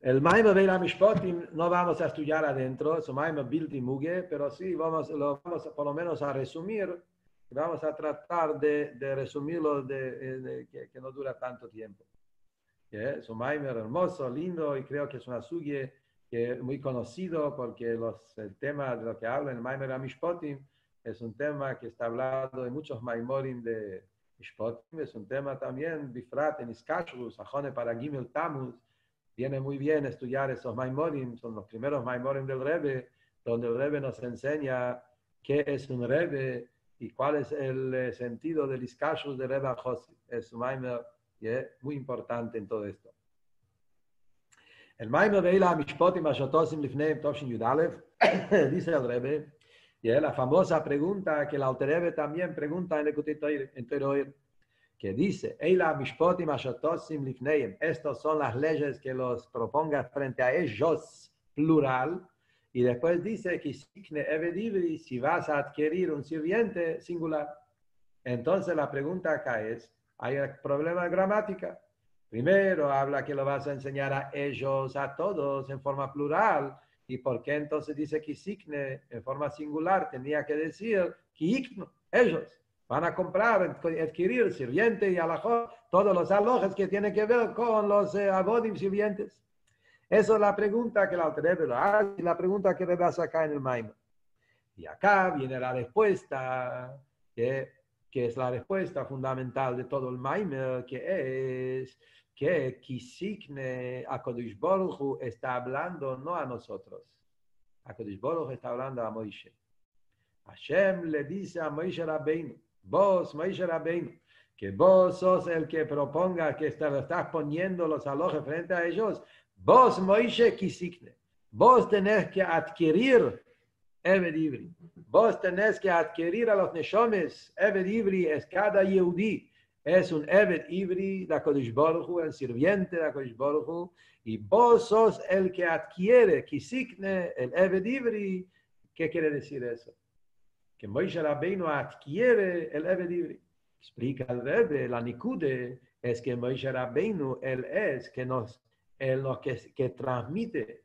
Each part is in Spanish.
El Maimon de la Mishpotim no vamos a estudiar adentro, es un Maimon Bilti Muge, pero sí vamos, lo vamos por lo menos a resumir. Vamos a tratar de, de resumirlo de, de, que, que, no dura tanto tiempo. Es un Maimon hermoso, lindo, y creo que es una sugie que muy conocido porque los, el tema de lo que habla en Maimon de Mishpotim es un tema que está hablando de muchos Maimorim de Mishpotim, es un tema también, Bifrat en Iskashrus, Ajone para Gimel Tamuz, viene muy bien estudiar esos Maimorim, son los primeros Maimorim del Rebbe, donde el Rebbe nos enseña qué es un Rebbe y cuál es el eh, sentido del Iskashus de Rebbe Josi. Es un Maimer muy importante en todo esto. El Maimer de Ila Mishpotim Ashotosim Lifneim Toshin Yudalev, dice el Rebbe, y la famosa pregunta que el Alterebe también pregunta en el Teroir, que dice. Estas son las leyes que los proponga frente a ellos, plural. Y después dice, evedibri, si vas a adquirir un sirviente singular. Entonces la pregunta acá es, hay un problema de gramática. Primero habla que lo vas a enseñar a ellos, a todos, en forma plural. ¿Y por qué entonces dice Kisikne en forma singular? Tenía que decir Kikno, ellos van a comprar, adquirir sirviente y alajot, todos los alojes que tienen que ver con los eh, abodim sirvientes. Esa es la pregunta que la Alter lo hace y la pregunta que debe sacar en el Maimon. Y acá viene la respuesta, que, que, es la respuesta fundamental de todo el Maimon, que es que Kisikne Akodush Baruch está hablando no a nosotros. Akodush Baruch está hablando a Moishe. Hashem le dice a Moishe Rabbeinu, Vos, Moisés Rabbeinu, que vos sos el que proponga que estás poniendo los alojes frente a ellos. Vos, Moisés Kisikne, vos tenés que adquirir Eved Ivri. Vos tenés que adquirir a los Neshomes. Eved es cada Yehudi. Es un Eved Ivri de Kodesh Baruch el sirviente de Kodesh Baruch Y vos sos el que adquiere Kisikne, el Eved Ivri. ¿Qué quiere decir eso? Que Moisés Rabbeinu adquiere el Eved Explica el Rebbe, la Nikude, es que Moisés Rabbeinu, él es que nos, él nos que, que transmite,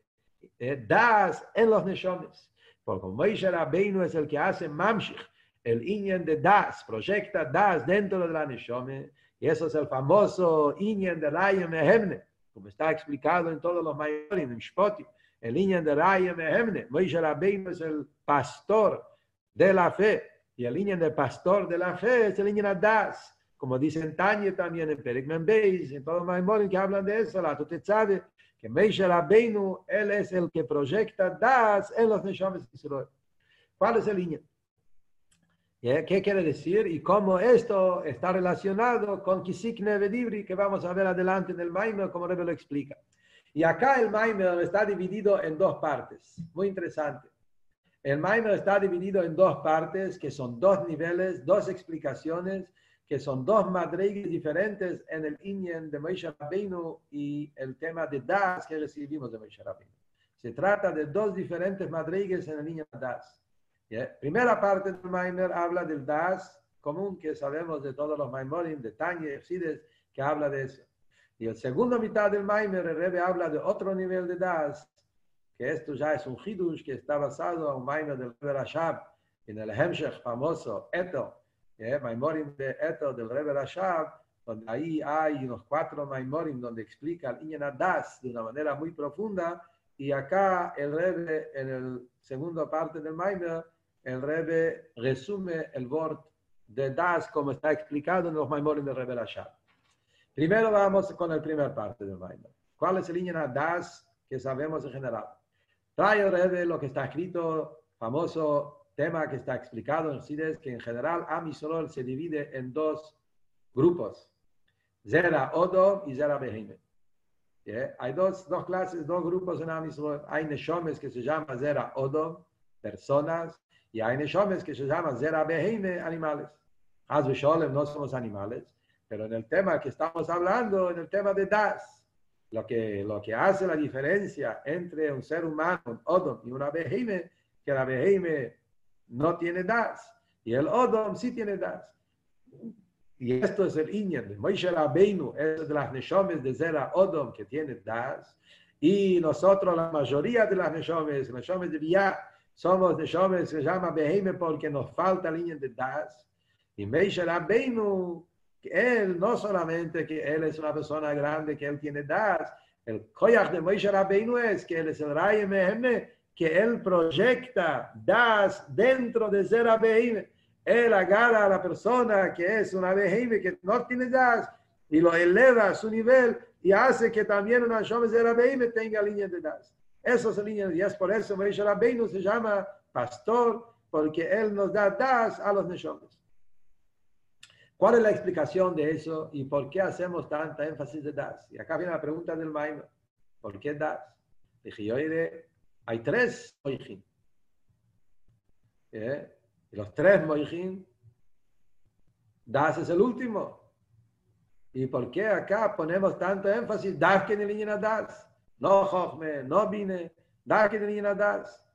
eh, das en los Neshomes. Porque Moisés Rabbeinu es el que hace Mamshich, el Inyan de das, proyecta das dentro de la Neshome, y eso es el famoso Inyan de Raya Mehemne, como está explicado en todos los mayores, en Shpoti, el Inyan de Raya Mehemne. Moisés Rabbeinu es el pastor de la fe. Y el línea del pastor de la fe es el línea Das, como dicen Tanya también en Perikman Beis, en todos los Maimorim que hablan de eso, la sabe que Meisha Rabbeinu, él es el que proyecta Das en los Neshomes Israel. ¿Cuál es el línea? ¿Qué quiere decir? Y cómo esto está relacionado con Kisikne Vedibri, que vamos a ver adelante en el como Rebbe lo explica. Y acá el Maimel está dividido en dos partes, muy interesante. El Maimer está dividido en dos partes, que son dos niveles, dos explicaciones, que son dos madrigues diferentes en el Inyan de Moshe Rabbeinu y el tema de Das que recibimos de Moshe Rabbeinu. Se trata de dos diferentes madrigues en el Inyan de Das. Primera parte del Maimer habla del Das común que sabemos de todos los Maimorim, de Tanya y Exides, que habla de eso. Y el segundo mitad del Maimer, el Rebbe habla de otro nivel de Das, que esto ya es un hidush que está basado en un maimor del Rebbe Rashab, en el Hemshech famoso, Eto, eh, Maimorim de Eto del Rebbe Rashab, donde ahí hay unos cuatro Maimorim donde explica el Inyan Das de una manera muy profunda, y acá el Rebbe, en el segundo parte del Maimer, el Rebbe resume el word de Das como está explicado en los Maimorim del Rebbe Rashab. Primero vamos con la primera parte del Maimer. ¿Cuál es el Inyan Das que sabemos en general? Trae el Rebbe lo que está escrito, famoso tema que está explicado en Sides, que en general Amisol se divide en dos grupos, Zera Odo y Zera Behime. Hay dos, dos clases, dos grupos en Amisol. Hay Neshomes que se llama Zera Odo, personas, y hay Neshomes que se llama Zera Behime, animales. Sholem no somos animales, pero en el tema que estamos hablando, en el tema de Das, lo que, lo que hace la diferencia entre un ser humano, un Odom y una Behime, que la Behime no tiene Das y el Odom sí tiene Das. Y esto es el Inyan de Moshe Rabbeinu, es de las Neshomes de Zera Odom que tiene Das. Y nosotros, la mayoría de las Neshomes, Neshomes de Vía, somos Neshomes que se llama Beheme porque nos falta línea de Das. Y Meisha Rabbeinu, él no solamente que él es una persona grande, que él tiene Das, el Koyach de Meisha Rabbeinu es que él es el Ray que él proyecta Das dentro de ser Beheme. Él agarra a la persona que es una Beheme que no tiene Das y lo eleva a su nivel y hace que también una Shomes de tenga línea de Das. Eso es línea y es por eso Meisha Rabbeinu se llama pastor, porque él nos da Das a los Neshomes. ¿Cuál es la explicación de eso y por qué hacemos tanta énfasis de Das? Y acá viene la pregunta del Maimon. ¿Por qué Das? Dije, yo hay tres Moijin. ¿Eh? Y los tres Moijin, Das es el último. ¿Y por qué acá ponemos tanto énfasis? Das que ni Das. No Jochme, no Bine, Das que ni Das.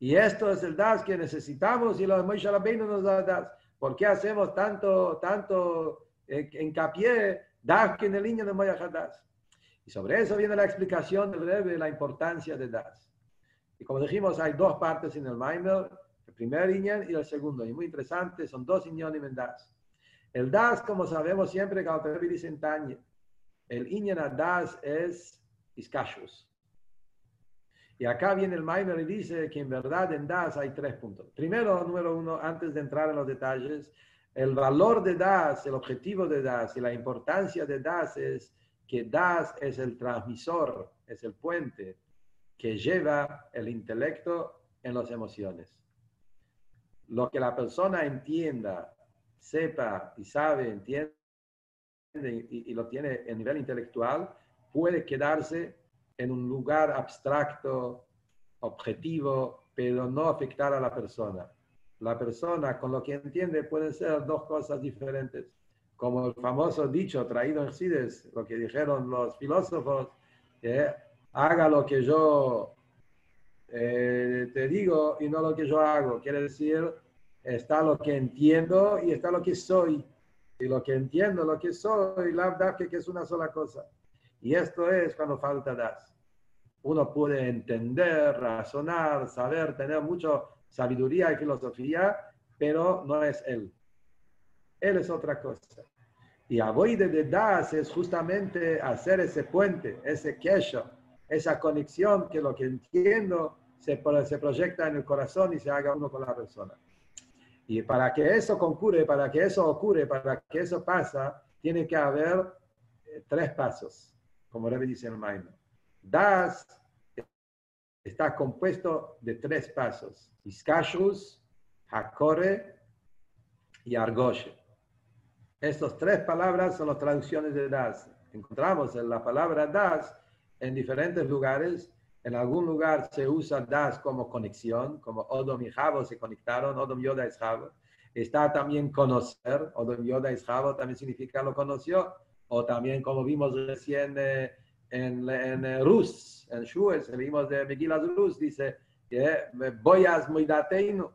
Y esto es el Das que necesitamos y los Moishe Rabbeinu nos da Das. ¿Por qué hacemos tanto, tanto eh, hincapié? Das que en línea de Das. Y sobre eso viene la explicación del Rebbe, la importancia de Das. Y como dijimos, hay dos partes en el Maimer, el primer Inyan y el segundo. Y muy interesante, son dos Inyan y Das. El Das, como sabemos siempre, te dice en el Inyan Das es Iskashus. Y acá viene el Maimer y dice que en verdad en Das hay tres puntos. Primero, número uno, antes de entrar en los detalles, el valor de Das, el objetivo de Das y la importancia de Das es que Das es el transmisor, es el puente que lleva el intelecto en las emociones. Lo que la persona entienda sepa y sabe, entiende y, lo tiene a nivel intelectual, puede quedarse en un lugar abstracto, objetivo, pero no afectar a la persona. La persona con lo que entiende pueden ser dos cosas diferentes. Como el famoso dicho traído en Cides, lo que dijeron los filósofos, haga lo que yo eh, te digo y no lo que yo hago. Quiere decir, está lo que entiendo y está lo que soy. Y lo que entiendo, lo que soy, la verdad que es una sola cosa. Y esto es cuando falta das. Uno puede entender, razonar, saber, tener mucha sabiduría y filosofía, pero no es él. Él es otra cosa. Y avoide de das es justamente hacer ese puente, ese queso, esa conexión que lo que entiendo se, se proyecta en el corazón y se haga uno con la persona. Y para que eso concurre, para que eso ocurre, para que eso pasa, tiene que haber eh, tres pasos, como Rebbe dice en el Das está compuesto de tres pasos. Iskashrus, Hakore y Argoshe. Estas tres palabras son las traducciones de Das. Encontramos la palabra Das en diferentes lugares en algún lugar se usa das como conexión, como Odom y Javo se conectaron, Odom Yoda es Javo. Está también conocer, Odom Yoda es Javo también significa lo conoció, o también como vimos recién en, en, eh, Rus, en Shues, vimos de Megilas Rus, dice, eh, Boyas Muidateinu,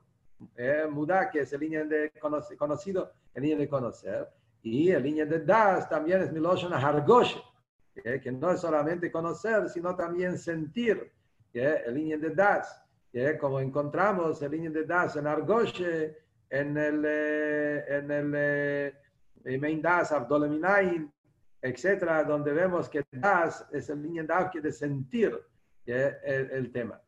eh, Muda, que es el línea de conocido, el línea de conocer, y el línea de Das también es Miloshon Hargosh, que no es solamente conocer, sino también sentir, el línea de Das, como encontramos el línea de Das en Argoshe, en el, en el eh, Main Das, Abdoleminain, etcétera, donde vemos que Das es el línea de, sentir el, el, tema.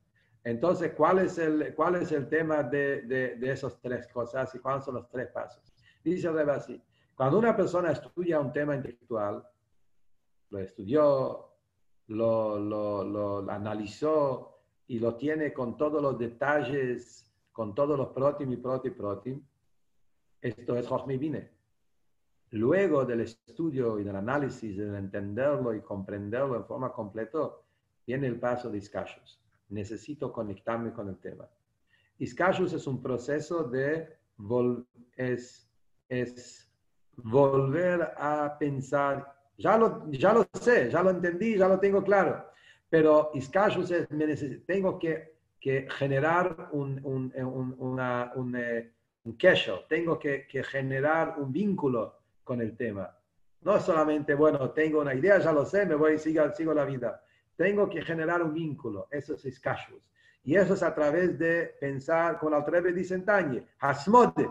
Entonces, ¿cuál es el, cuál es el tema de, de, de esas tres cosas y cuáles son los tres pasos? Dice Reba así, cuando una persona estudia un tema intelectual, lo estudió, lo, lo, analizó y lo tiene con todos los detalles, con todos los protim y protim protim, esto es Jochmi Bine. Luego del estudio y del análisis, de entenderlo y comprenderlo en forma completa, viene el paso de Iskashus. Necesito conectarme con el tema. Iskashus es un proceso de volver a pensar ya lo, ya lo sé, ya lo entendí, ya lo tengo claro. Pero Iskashus es, tengo que, que generar un, un, un, un, eh, un queso, tengo que, que, generar un vínculo con el tema. No solamente, bueno, tengo una idea, ya lo sé, me voy y sigo, sigo la vida. tengo que generar un vínculo, eso es iskashus. Y eso es a través de pensar, con la vez dice Tañe, hasmote,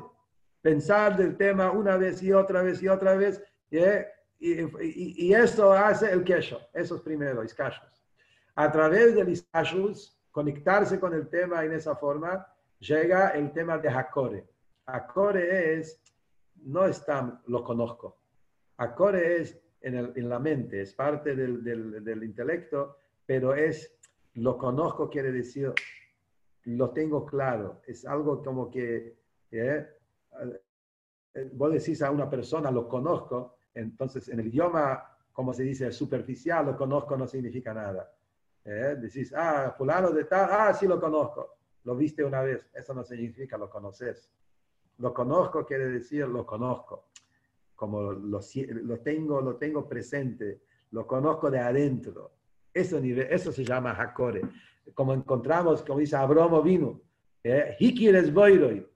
pensar del tema una vez y otra vez y otra vez, ¿eh? y, y, eso hace el kesho, eso es primero, iskashus. A través del iskashus, conectarse con el tema en esa forma, llega el tema de Hakore. Hakore es, no es tan, lo conozco. Hakore es en, el, en la mente, es parte del, del, del intelecto, pero es lo conozco quiere decir, lo tengo claro. Es algo como que, ¿eh? eh vos decís a una persona, lo conozco, entonces en el idioma, como se dice, superficial, lo conozco no significa nada. ¿eh? Decís, ah, fulano de tal, ah, sí lo conozco, lo viste una vez, eso no significa lo conoces. Lo conozco quiere decir lo conozco, como lo, lo tengo, lo tengo presente, lo conozco de adentro. Eso, eso se llama Hakore. Como encontramos, como dice Abromo vino, eh, Boiroi.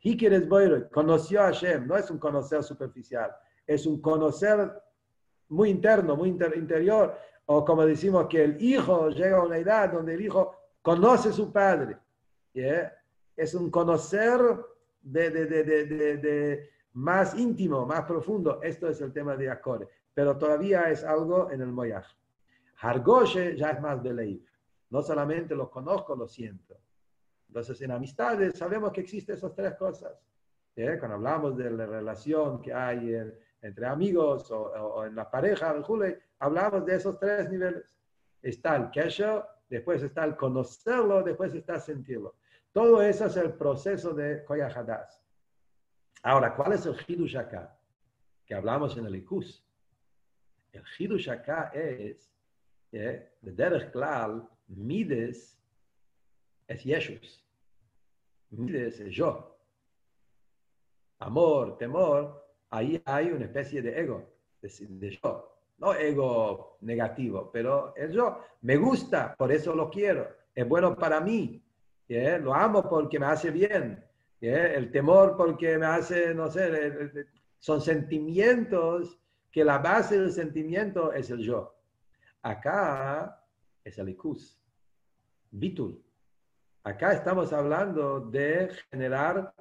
Hikires Boiroi. Conoció a Hashem. No es un conocer superficial. Es un conocer muy interno, muy interior. O como decimos que el hijo llega a una edad donde el hijo conoce a su padre. Es un conocer de, de, de, de, más íntimo, más profundo. Esto es el tema de Hakore. Pero todavía es algo en el Moyaj. Hargoshe ya es más Beleif. No solamente lo conozco, lo siento. Entonces, en amistades sabemos que existen esas tres cosas. ¿Eh? Cuando hablamos de la relación que hay entre amigos o, en la pareja, hablamos de esos tres niveles. Está el kesho, después está el conocerlo, después está sentirlo. Todo eso es el proceso de Koyahadas. Ahora, ¿cuál es el Hidush acá? Que hablamos en el Ikus. El Hidush acá es, eh, de Derech Klal, Mides es Yeshus. Mides es yo. Amor, temor, ahí hay una especie de ego, de, de yo no ego negativo, pero el yo me gusta, por eso lo quiero, es bueno para mí, lo amo porque me hace bien. El temor porque me hace, no sé, son sentimientos que la base del sentimiento es el yo. Acá es el ikus, bitul. Acá estamos hablando de generar,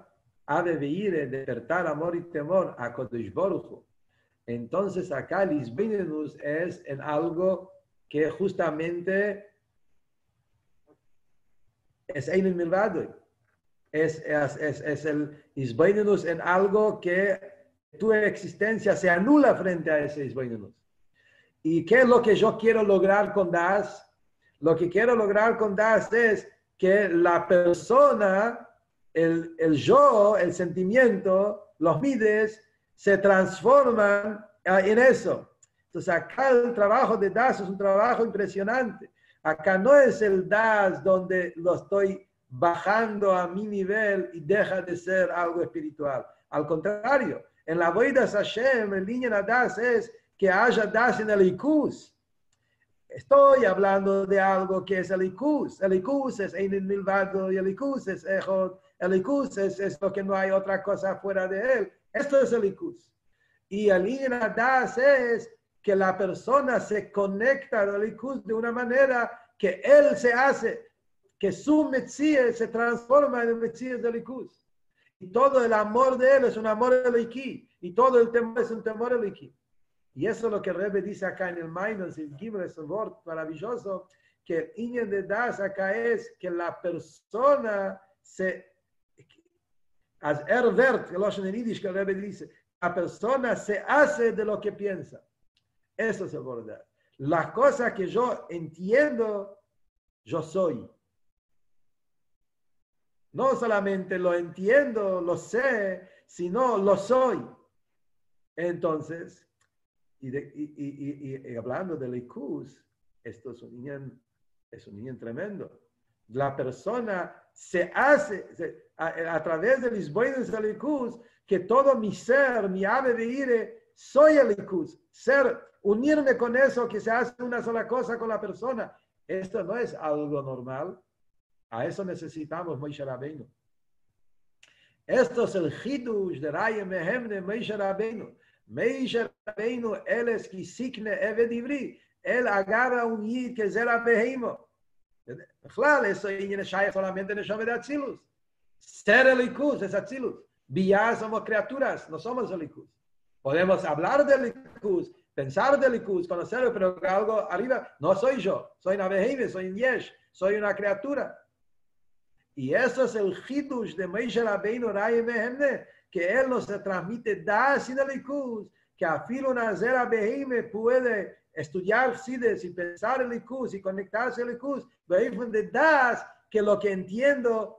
a de despertar amor y temor a Kodesh Entonces acá el es en algo que justamente es el milvado. Es, es, es, es el isbeinenus en algo que tu existencia se anula frente a ese isbeinenus. ¿Y qué es lo que yo quiero lograr con Das? Lo que quiero lograr con Das es que la persona, el, el yo, el sentimiento, los mides, se transforman en eso. Entonces acá el trabajo de Das es un trabajo impresionante. Acá no es el Das donde lo estoy bajando a mi nivel y deja de ser algo espiritual. Al contrario, en la Voida Hashem, en línea de Das es que haya das en el Ikus. Estoy hablando de algo que es el Ikus. El Ikus es Ein Milvado y el Ikus es Ejod. El Ikus es, es, lo que no hay otra cosa fuera de él. Esto es el Ikus. Y el Das es que la persona se conecta al Ikus de una manera que él se hace, que su Metzir se transforma en el Metzir del Ikus. Y todo el amor de él es un amor Iki. Y todo el temor es un temor Iki. Y eso es lo que Rebbe dice acá en el Mainos, el Gimel es un wort maravilloso, que el de Das acá es que la persona se, as ervert, que lo en que el dice, la persona se hace de lo que piensa. Eso es el verdad. La cosa que yo entiendo, yo soy. No solamente lo entiendo, lo sé, sino lo soy. Entonces, y, y, y, hablando del IQs, esto es un niño, es un niño tremendo. La persona se hace, a, través de mis buenos IQs, que todo mi ser, mi ave de ire, soy el IQs. Ser, unirme con eso, que se hace una sola cosa con la persona. Esto no es algo normal. A eso necesitamos Moshe Rabbeinu. Esto es el Hidush de Raya Mehem de Moshe Rabbeinu. Meisha Rabbeinu Eles Kisikne Eved él agarra un yid que es el abeheimo. Claro, eso es solamente Neshama de Atzilus. Ser el Likus es Atzilus. Vía somos criaturas, no somos el Likus. Podemos hablar del Likus, pensar del Likus, conocerlo, pero algo arriba, no soy yo, soy una Beheime, soy un Yesh, soy una criatura. Y eso es el Hidush de Meisha Rabbeinu Mehemne, que él nos transmite da sin el Likus, que a filo Nazera Beheime puede estudiar Sides y pensar el Likus y conectarse al Likus, de das que lo que entiendo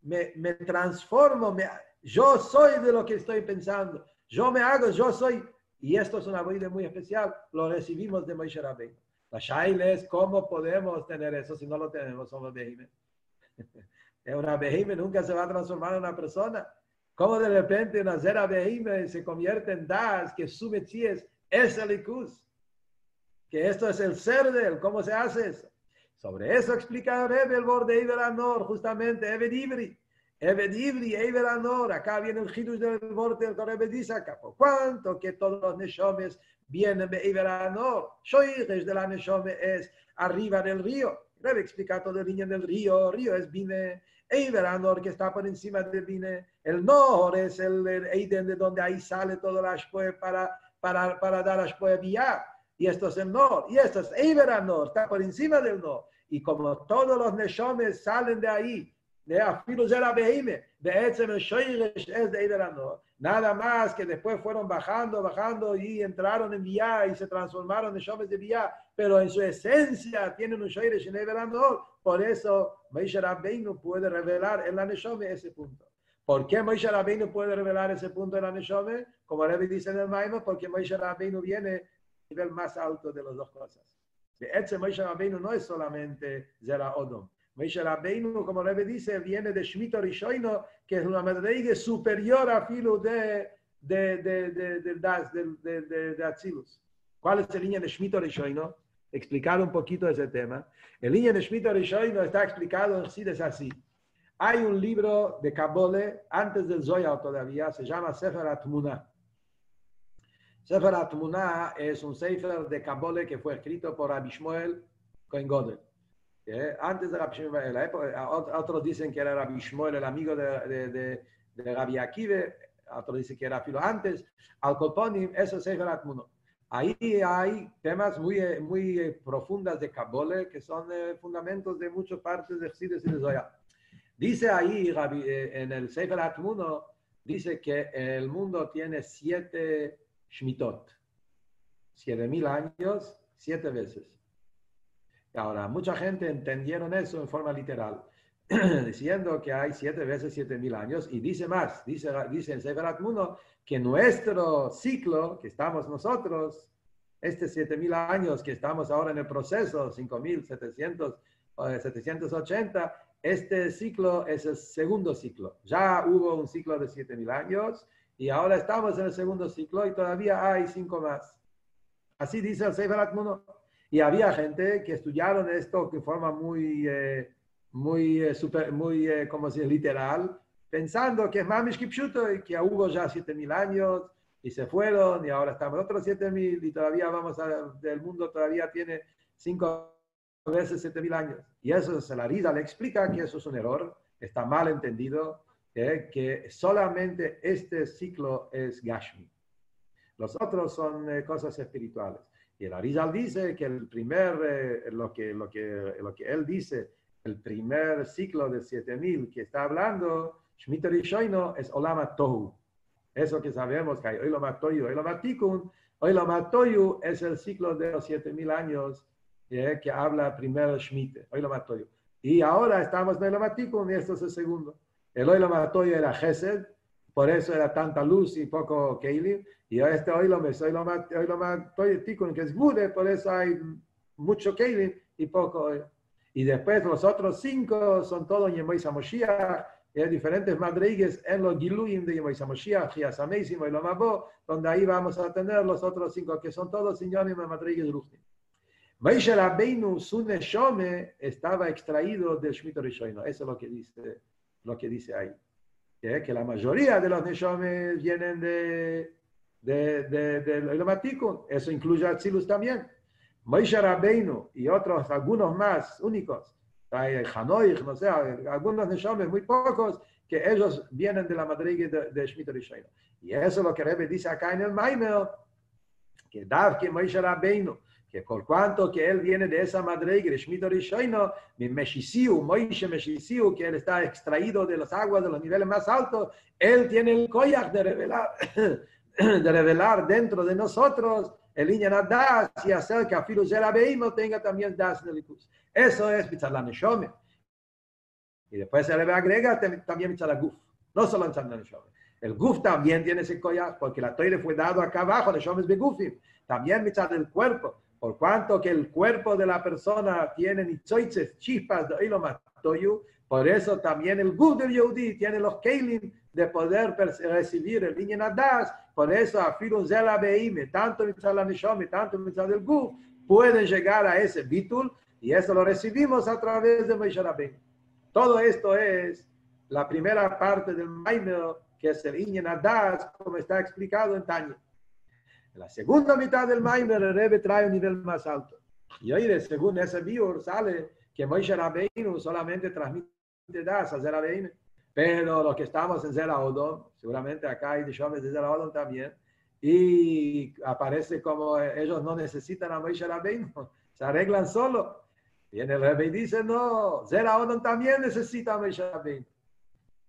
me, me transformo, me, yo soy de lo que estoy pensando, yo me hago, yo soy, y esto es una vida muy especial, lo recibimos de Moshe Rabbeinu. La shaila es cómo podemos tener eso si no lo tenemos, somos behime. una behime nunca se va a transformar en una persona. ¿Cómo de repente una zera behime se convierte en das, que su es el likus? Que esto es el ser de él, ¿cómo se hace eso? Sobre eso explica Rebbe el borde Eiver Anor, justamente, Eved Ivri. Eved Ivri, Eiver Anor. Acá viene el giro del borde del Rebbe dice acá. ¿Por cuánto que todos los Neshomes vienen de Eiver Anor? Shoiges de la Neshome es arriba del río. Rebbe explica todo el línea del río. Río es Bine. Eiver Anor que está por encima de Bine. El Nor es el, Eiden de donde ahí sale todo el Ashpoe para, para, para dar Ashpoe vía. Y esto es el Nor. Y esto es Eiver Anor. Está por encima del Nor. Y como todos los neshomes salen de ahí, de Etzem el Shoiresh es de nada más que después fueron bajando, bajando y entraron en Vía y se transformaron en neshomes de Vía, pero en su esencia tienen un Shoiresh en por eso Moshe Rabbeinu puede revelar en la Neshome ese punto. ¿Por qué Moshe Rabbeinu puede revelar ese punto en la Neshome? Como Rebbe dice en el Maimo, porque Moshe Rabbeinu viene al nivel más alto de las dos cosas. De hecho, Moshe Rabbeinu no es solamente Zera Odom. Moshe Rabbeinu, como Rebbe dice, viene de Shmito Rishoino, que es una medregue superior a filo de, de, de, de, de, de, Atzilus. ¿Cuál es la línea de Shmito Rishoino? Explicar un poquito ese tema. El línea de Shmito Rishoino está explicado en sí, es así. Hay un libro de Kabole, antes del Zohar todavía, se llama Sefer Atmunah. Sefer Atmunah es un Sefer de Kabole que fue escrito por Rabbi Shmuel Cohen Godel. Antes de Rabbi Shmuel, otros dicen que era Rabbi Shmuel, el amigo de, de, de, de Rabbi Akive, otros dicen que era filo antes. Al Koponim, eso es Sefer Atmunah. Ahí hay temas muy, muy profundas de Kabole que son eh, fundamentos de muchas partes de Chassidus y de Zoya. Dice ahí eh, en el Sefer Atmunah, dice que el mundo tiene siete Shmitot. Siete mil años, siete veces. Ahora, mucha gente entendieron eso en forma literal, diciendo que hay siete veces siete mil años, y dice más, dice, dice en Seferat Muno, que nuestro ciclo, que estamos nosotros, este siete mil años que estamos ahora en el proceso, cinco mil setecientos 780, este ciclo es el segundo ciclo. Ya hubo un ciclo de siete mil años y ahora estamos en el segundo ciclo y todavía hay cinco más. Así dice el Sefer Atmuno. Y había gente que estudiaron esto de forma muy, eh, muy, eh, super, muy eh, como si literal, pensando que es Mamish Kipshuto y que hubo ya siete mil años y se fueron y ahora estamos otros siete mil y todavía vamos a, el mundo todavía tiene cinco veces siete mil años. Y eso se la risa le explica que eso es un error, está mal entendido que solamente este ciclo es Gashmi. Los otros son eh, cosas espirituales. Y el Arizal dice que el primer, eh, lo, que, lo, que, lo que él dice, el primer ciclo de 7000 que está hablando, Shmita Rishoino, es Olama Tohu. Eso que sabemos que hay Oilama Toyu, Oilama Tikun. Oilama Toyu es el ciclo de los 7000 años eh, que habla primero Shmita, Oilama Toyu. Y ahora estamos en Oilama Tikun y esto es el segundo. El Oilom Atoyo era Gesed, por eso era tanta luz y poco Keilim. Y este Oilom es Oilom Atoyo Tikkun, que es Gude, por eso hay mucho Keilim y poco. Y después los otros cinco son todos Yemoisa Moshiach, hay diferentes madrigues en los Giluim de Yemoisa Moshiach, Chiasamesim, Oilom Abo, donde ahí vamos a tener los otros cinco, que son todos señores de madrigues Ruchnim. Moshe Rabbeinu, su Neshome, estaba extraído del Shmito Rishoino. Eso es lo que dice lo que dice ahí. Que la mayoría de los Neshomes vienen de, de, de, de Eso incluye a Tzilus también. Moishe Rabbeinu y otros, algunos más únicos, hay Hanoi, no sé, algunos Neshomes, muy pocos, que ellos vienen de la madriga de, de Rishono. Y eso es lo que Rebbe dice acá en el Maimel, que Dav que Moishe Rabbeinu, que por cuanto que él viene de esa de Rishono, mi Moishe que él está extraído de las aguas de los niveles más altos, él tiene el koyach de revelar, de revelar dentro de nosotros el Inyan Das y hacer que Afilu Zerabeimo tenga también Das de Likus. Eso es Mitzalá Neshome. Y después se le agrega también Mitzalá Guf. No solo Mitzalá Neshome. El Guf también tiene ese collar, porque la toire fue dado acá abajo, Neshome es Begufim. También Mitzalá del cuerpo. Por cuanto que el cuerpo de la persona tiene nitzoitzes, chispas de Ilomatoyu, por eso también el Guf del Yehudi tiene los Keilim de poder recibir el Inyan Das por eso, Afirun Zela Beime, tanto Mitzal Nishom tanto Mitzal del Guf, pueden llegar a ese Bitul y eso lo recibimos a través de Moshe. Todo esto es la primera parte del Maimer, que es el Inyan Adas, como está explicado en Tanya. En la segunda mitad del Maimer, el Rebbe trae un nivel más alto. Y hoy, según ese biur, sale que Moshe Rabbeinu solamente transmite Das a Zerabeinu. Pero los que estamos en Zera Odom, seguramente acá hay Dishomes de Zera Odom también, y aparece como ellos no necesitan a Moishe Rabbeinu, se arreglan solo. Y en el Rebbe dice, no, Zera Odom también necesita a Moishe Rabbeinu.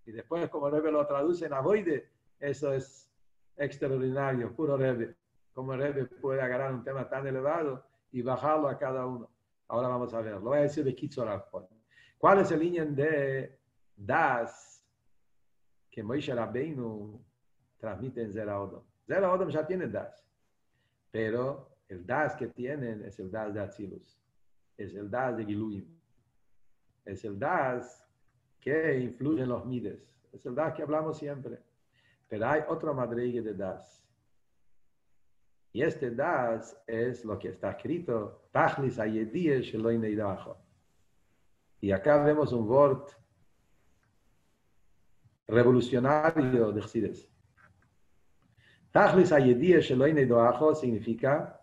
Y después, como el Rebbe lo traduce en Avoide, eso es extraordinario, puro Rebbe. Como el Rebbe puede agarrar un tema tan elevado y bajarlo a cada uno. Ahora vamos a ver, lo voy a decir de Kitzor ¿Cuál es el línea de Das que Moishe Rabbeinu transmite en Zera Odom. Zera Odom ya tiene Das, pero el Das que tienen es el Das de Atzilus, es el Das de Giluim, es el Das que influye en los mides, es el Das que hablamos siempre. Pero hay otro madrigue de Das. Y este Das es lo que está escrito, Y acá vemos un word revolucionario de Chsides. Tachlis Ayedie significa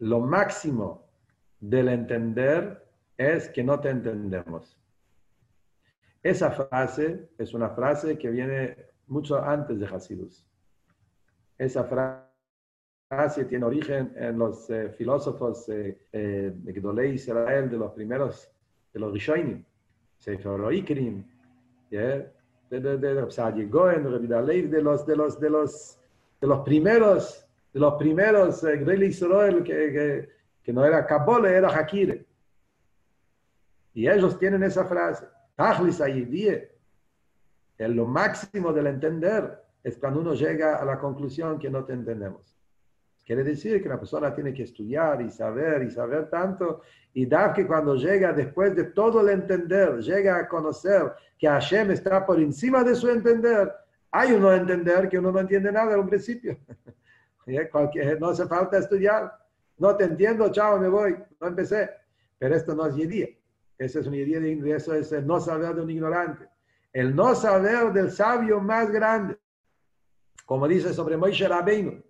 lo máximo del entender es que no te entendemos. Esa frase es una frase que viene mucho antes de Hasidus. Esa frase tiene origen en los eh, filósofos eh, eh, de Gdolei Israel, de los primeros, de los Rishonim, Sefer Ikrim, de, de, de, de, de los, de los, de los, de los primeros, de los primeros eh, Israel que, que, que, no era Kabole, era Hakire. Y ellos tienen esa frase, Tachlis en lo máximo del entender es cuando uno llega a la conclusión que no te entendemos. Quiere decir que la persona tiene que estudiar y saber y saber tanto. Y dar que cuando llega, después de todo el entender, llega a conocer que Hashem está por encima de su entender, hay uno entender que uno no entiende nada al principio. no hace falta estudiar. No te entiendo, chao, me voy. No empecé. Pero esto no es yedía. Eso es un yedía, eso es el no saber de un ignorante. El no saber del sabio más grande. Como dice sobre Moisés Rabbeinu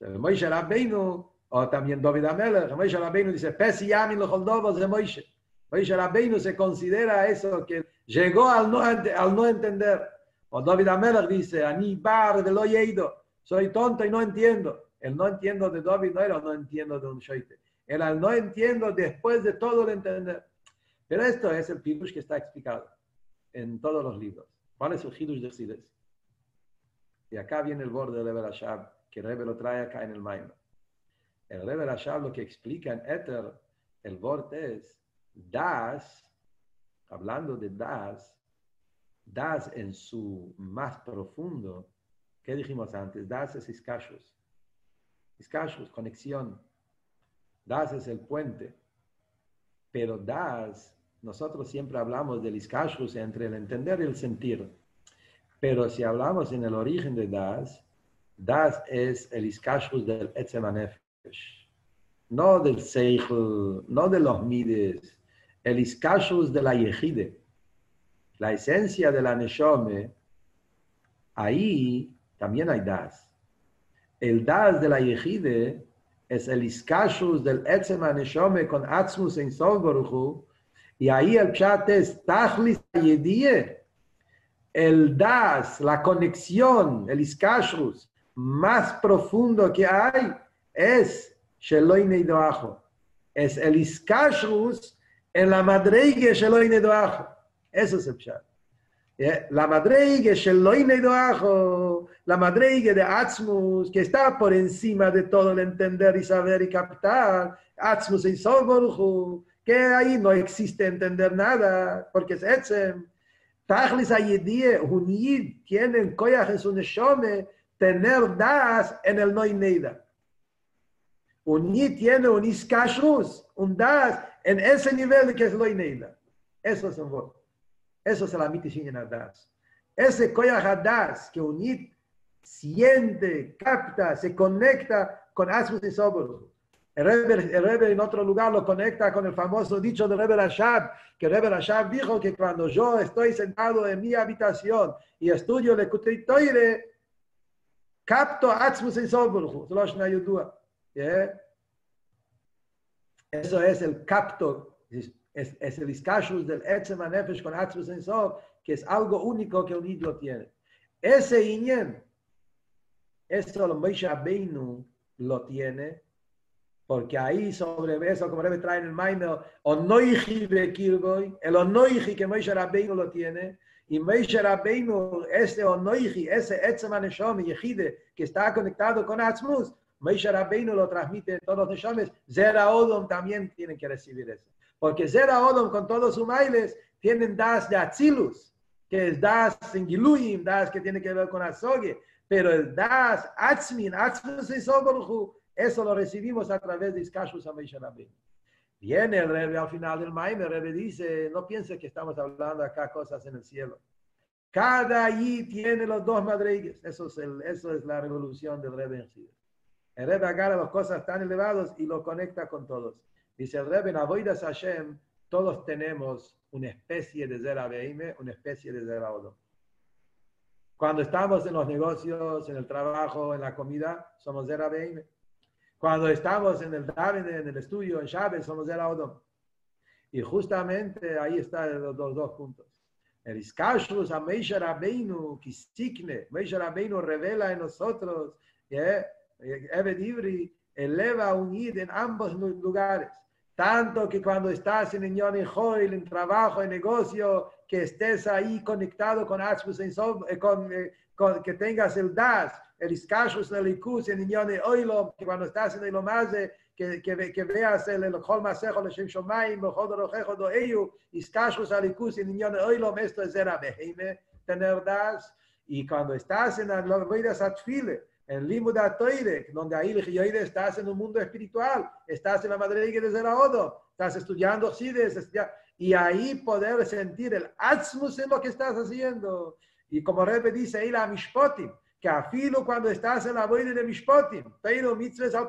Moishe Rabbeinu, o también David Amelech, Moishe Rabbeinu dice, Pesi Yamin Locholdovos de Moishe. Moishe Rabbeinu se considera eso que llegó al no, al no entender. O David Amelech dice, Ani bar de lo yeido, soy tonto y no entiendo. El no entiendo de David no era no entiendo de un shoite. Era el no entiendo después de todo el entender. Pero esto es el pirush que está explicado en todos los libros. ¿Cuál es el hidush de Sides? Y acá viene el borde de Berashab que Rebbe lo trae acá en el Maimon. El Rebbe Rashab lo que explica en Ether, el Wort es Das, hablando de Das, Das en su más profundo, ¿qué dijimos antes? Das es Iskashus. Iskashus, conexión. Das es el puente. Pero Das, nosotros siempre hablamos del Iskashus entre el entender y el sentir. Pero si hablamos en el origen de Das, Das es el iskashus del Etzemanefesh. No del Seichel, no de los Mides. El iskashus de la Yehide. La esencia de la Neshome, ahí también hay Das. El Das de la Yehide es el iskashus del Etzem Aneshome con Atzmus en Sof y ahí el chat es Tachlis Yedie, el das, la conexión, el iskashus más profundo que hay es Sheloi Neidoajo. Es el iskashus en la madreige Sheloi Neidoajo. Eso es el chat. La madreige Sheloi Neidoajo, la madreige de Atzmus, que está por encima de todo el entender y saber y captar, Atzmus en Soboruchu, que ahí no existe entender nada, porque es Etzem. Tachlis Ayedie, Unid, tienen Koyach en su Neshome, tener das en el Neida. Unid tiene un Iskashrus, un das en ese nivel que es Neida. Eso es un voto. Eso es la mitishin das. Ese Koyach das que Unid siente, capta, se conecta con Asmus y Soboruchu. El Rebbe, en otro lugar lo conecta con el famoso dicho del Rebbe Rashab, que el Rebbe Rashab dijo que cuando yo estoy sentado en mi habitación y estudio el Toire, capto Atzmus en Eso es el capto, es, es el iskashus del Etzem Nefesh con Atzmus en que es algo único que un ídolo tiene. Ese Inyen, eso lo Moshe Abbeinu lo tiene porque ahí sobre eso, como debe traer en el Maimel, Onoiji Bekirgoy, el Onoiji que Moshe Rabbeinu lo tiene, y Moshe Rabbeinu, ese Onoiji, ese Etzem Neshom, Yehide, que está conectado con Atzmus, Moshe Rabbeinu lo transmite en todos los Neshomes, Zera Odom también tiene que recibir eso. Porque Zera Odom con todos sus bailes tienen das de Atzilus, que es das en Giluyim, das que tiene que ver con Azogue, pero el das Atzmin, Atzmus y Soborhu, eso lo recibimos a través de Iskashus Rabbeinu. Viene el Rebbe al final del Maime, el Rebbe dice, no piense que estamos hablando acá cosas en el cielo. Cada allí tiene los dos madrigues. Eso es, el, eso es la revolución del Rebbe en sí. El Rebbe agarra las cosas tan elevadas y lo conecta con todos. Dice el Rebbe, en Avoidas Hashem, todos tenemos una especie de Zera Beime, una especie de Zera Odom. Cuando estamos en los negocios, en el trabajo, en la comida, somos Zera Beime. Cuando estamos en el en el estudio, en Shabbat, somos el Odom. Y justamente ahí están los, dos puntos. El Iskashus a Meisha Rabbeinu, Kisikne, Meisha Rabbeinu revela en nosotros, eh, Ebed Ivri eleva un id en ambos lugares. Tanto que cuando estás en Ñon Joil, en trabajo, en negocio, que estés ahí conectado con eh, con, eh, con, que tengas el Das, el iskashus el ikus en de oilo, que cuando estás en el omaze, que, que, que veas el el kol masejo le shem shomayim, bechol rojejo do eyu, iskashus el ikus en de oilo, esto es era beheime, tener das, y cuando estás en la loidas atfile, en limuda toire, donde ahí estás en un mundo espiritual, estás en la madre de Zeraodo, estás estudiando Sides, y ahí poder sentir el atzmus en lo que estás haciendo. Y como Rebbe dice, ahí la mishpotim, que afilo cuando estás en la boide de Mishpotim, pero mitzvahs al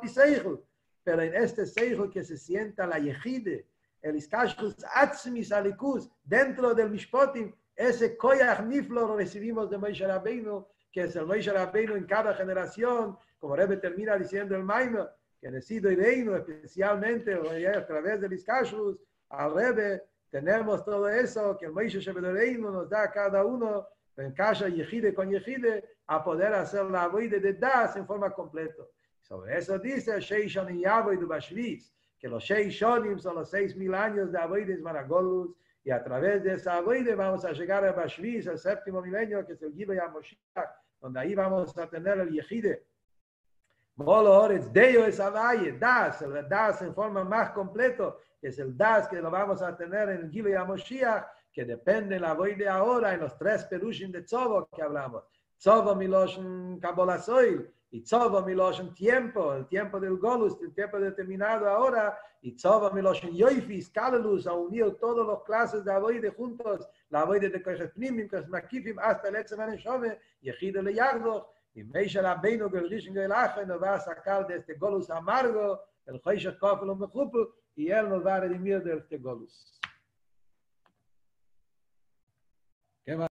pero en este seichel que se sienta la yejide, el iskashus atzmis alikus, dentro del Mishpotim, ese koyach niflo lo recibimos de Moshe Rabbeinu, que es el Moshe Rabbeinu en cada generación, como Rebbe termina diciendo el Maimon, que y reino especialmente a través del iskashus, al Rebbe, tenemos todo eso, que el Moshe Reino nos da a cada uno, en casa yejide con yejide, a poder hacer la vida de Das en forma completa. Sobre eso dice Sheishon y Yavoy de Bashvis, que los Sheishonim son los seis mil años de Avoides Maragolus, y a través de esa Avoide vamos a llegar a Bashvis, el séptimo milenio, que es el Gibe Yamoshiach, donde ahí vamos a tener el Yehide. Molo Oretz, Deyo es Das, el Das en forma más completo, que es el Das que lo vamos a tener en el Gibe Yamoshiach, que depende de la Avoide ahora en los tres Perushim de Tzobo que hablamos. Tzova Miloshen Kabolasoil, y Tzova Miloshen tiempo, el tiempo del Golus, el tiempo determinado ahora, y Tzova Miloshen Yoifis, Kalelus, a unir todas las clases de Avoide juntos, la Avoide de Koyes Primim, Koyes Makifim, hasta el Etzem Shove, Yechide Le Yardo, y Meisha Rabbeinu, el Rishon Gelache, nos va a sacar de este Golus amargo, el Koyes Kofel y él nos va a redimir de este Golus.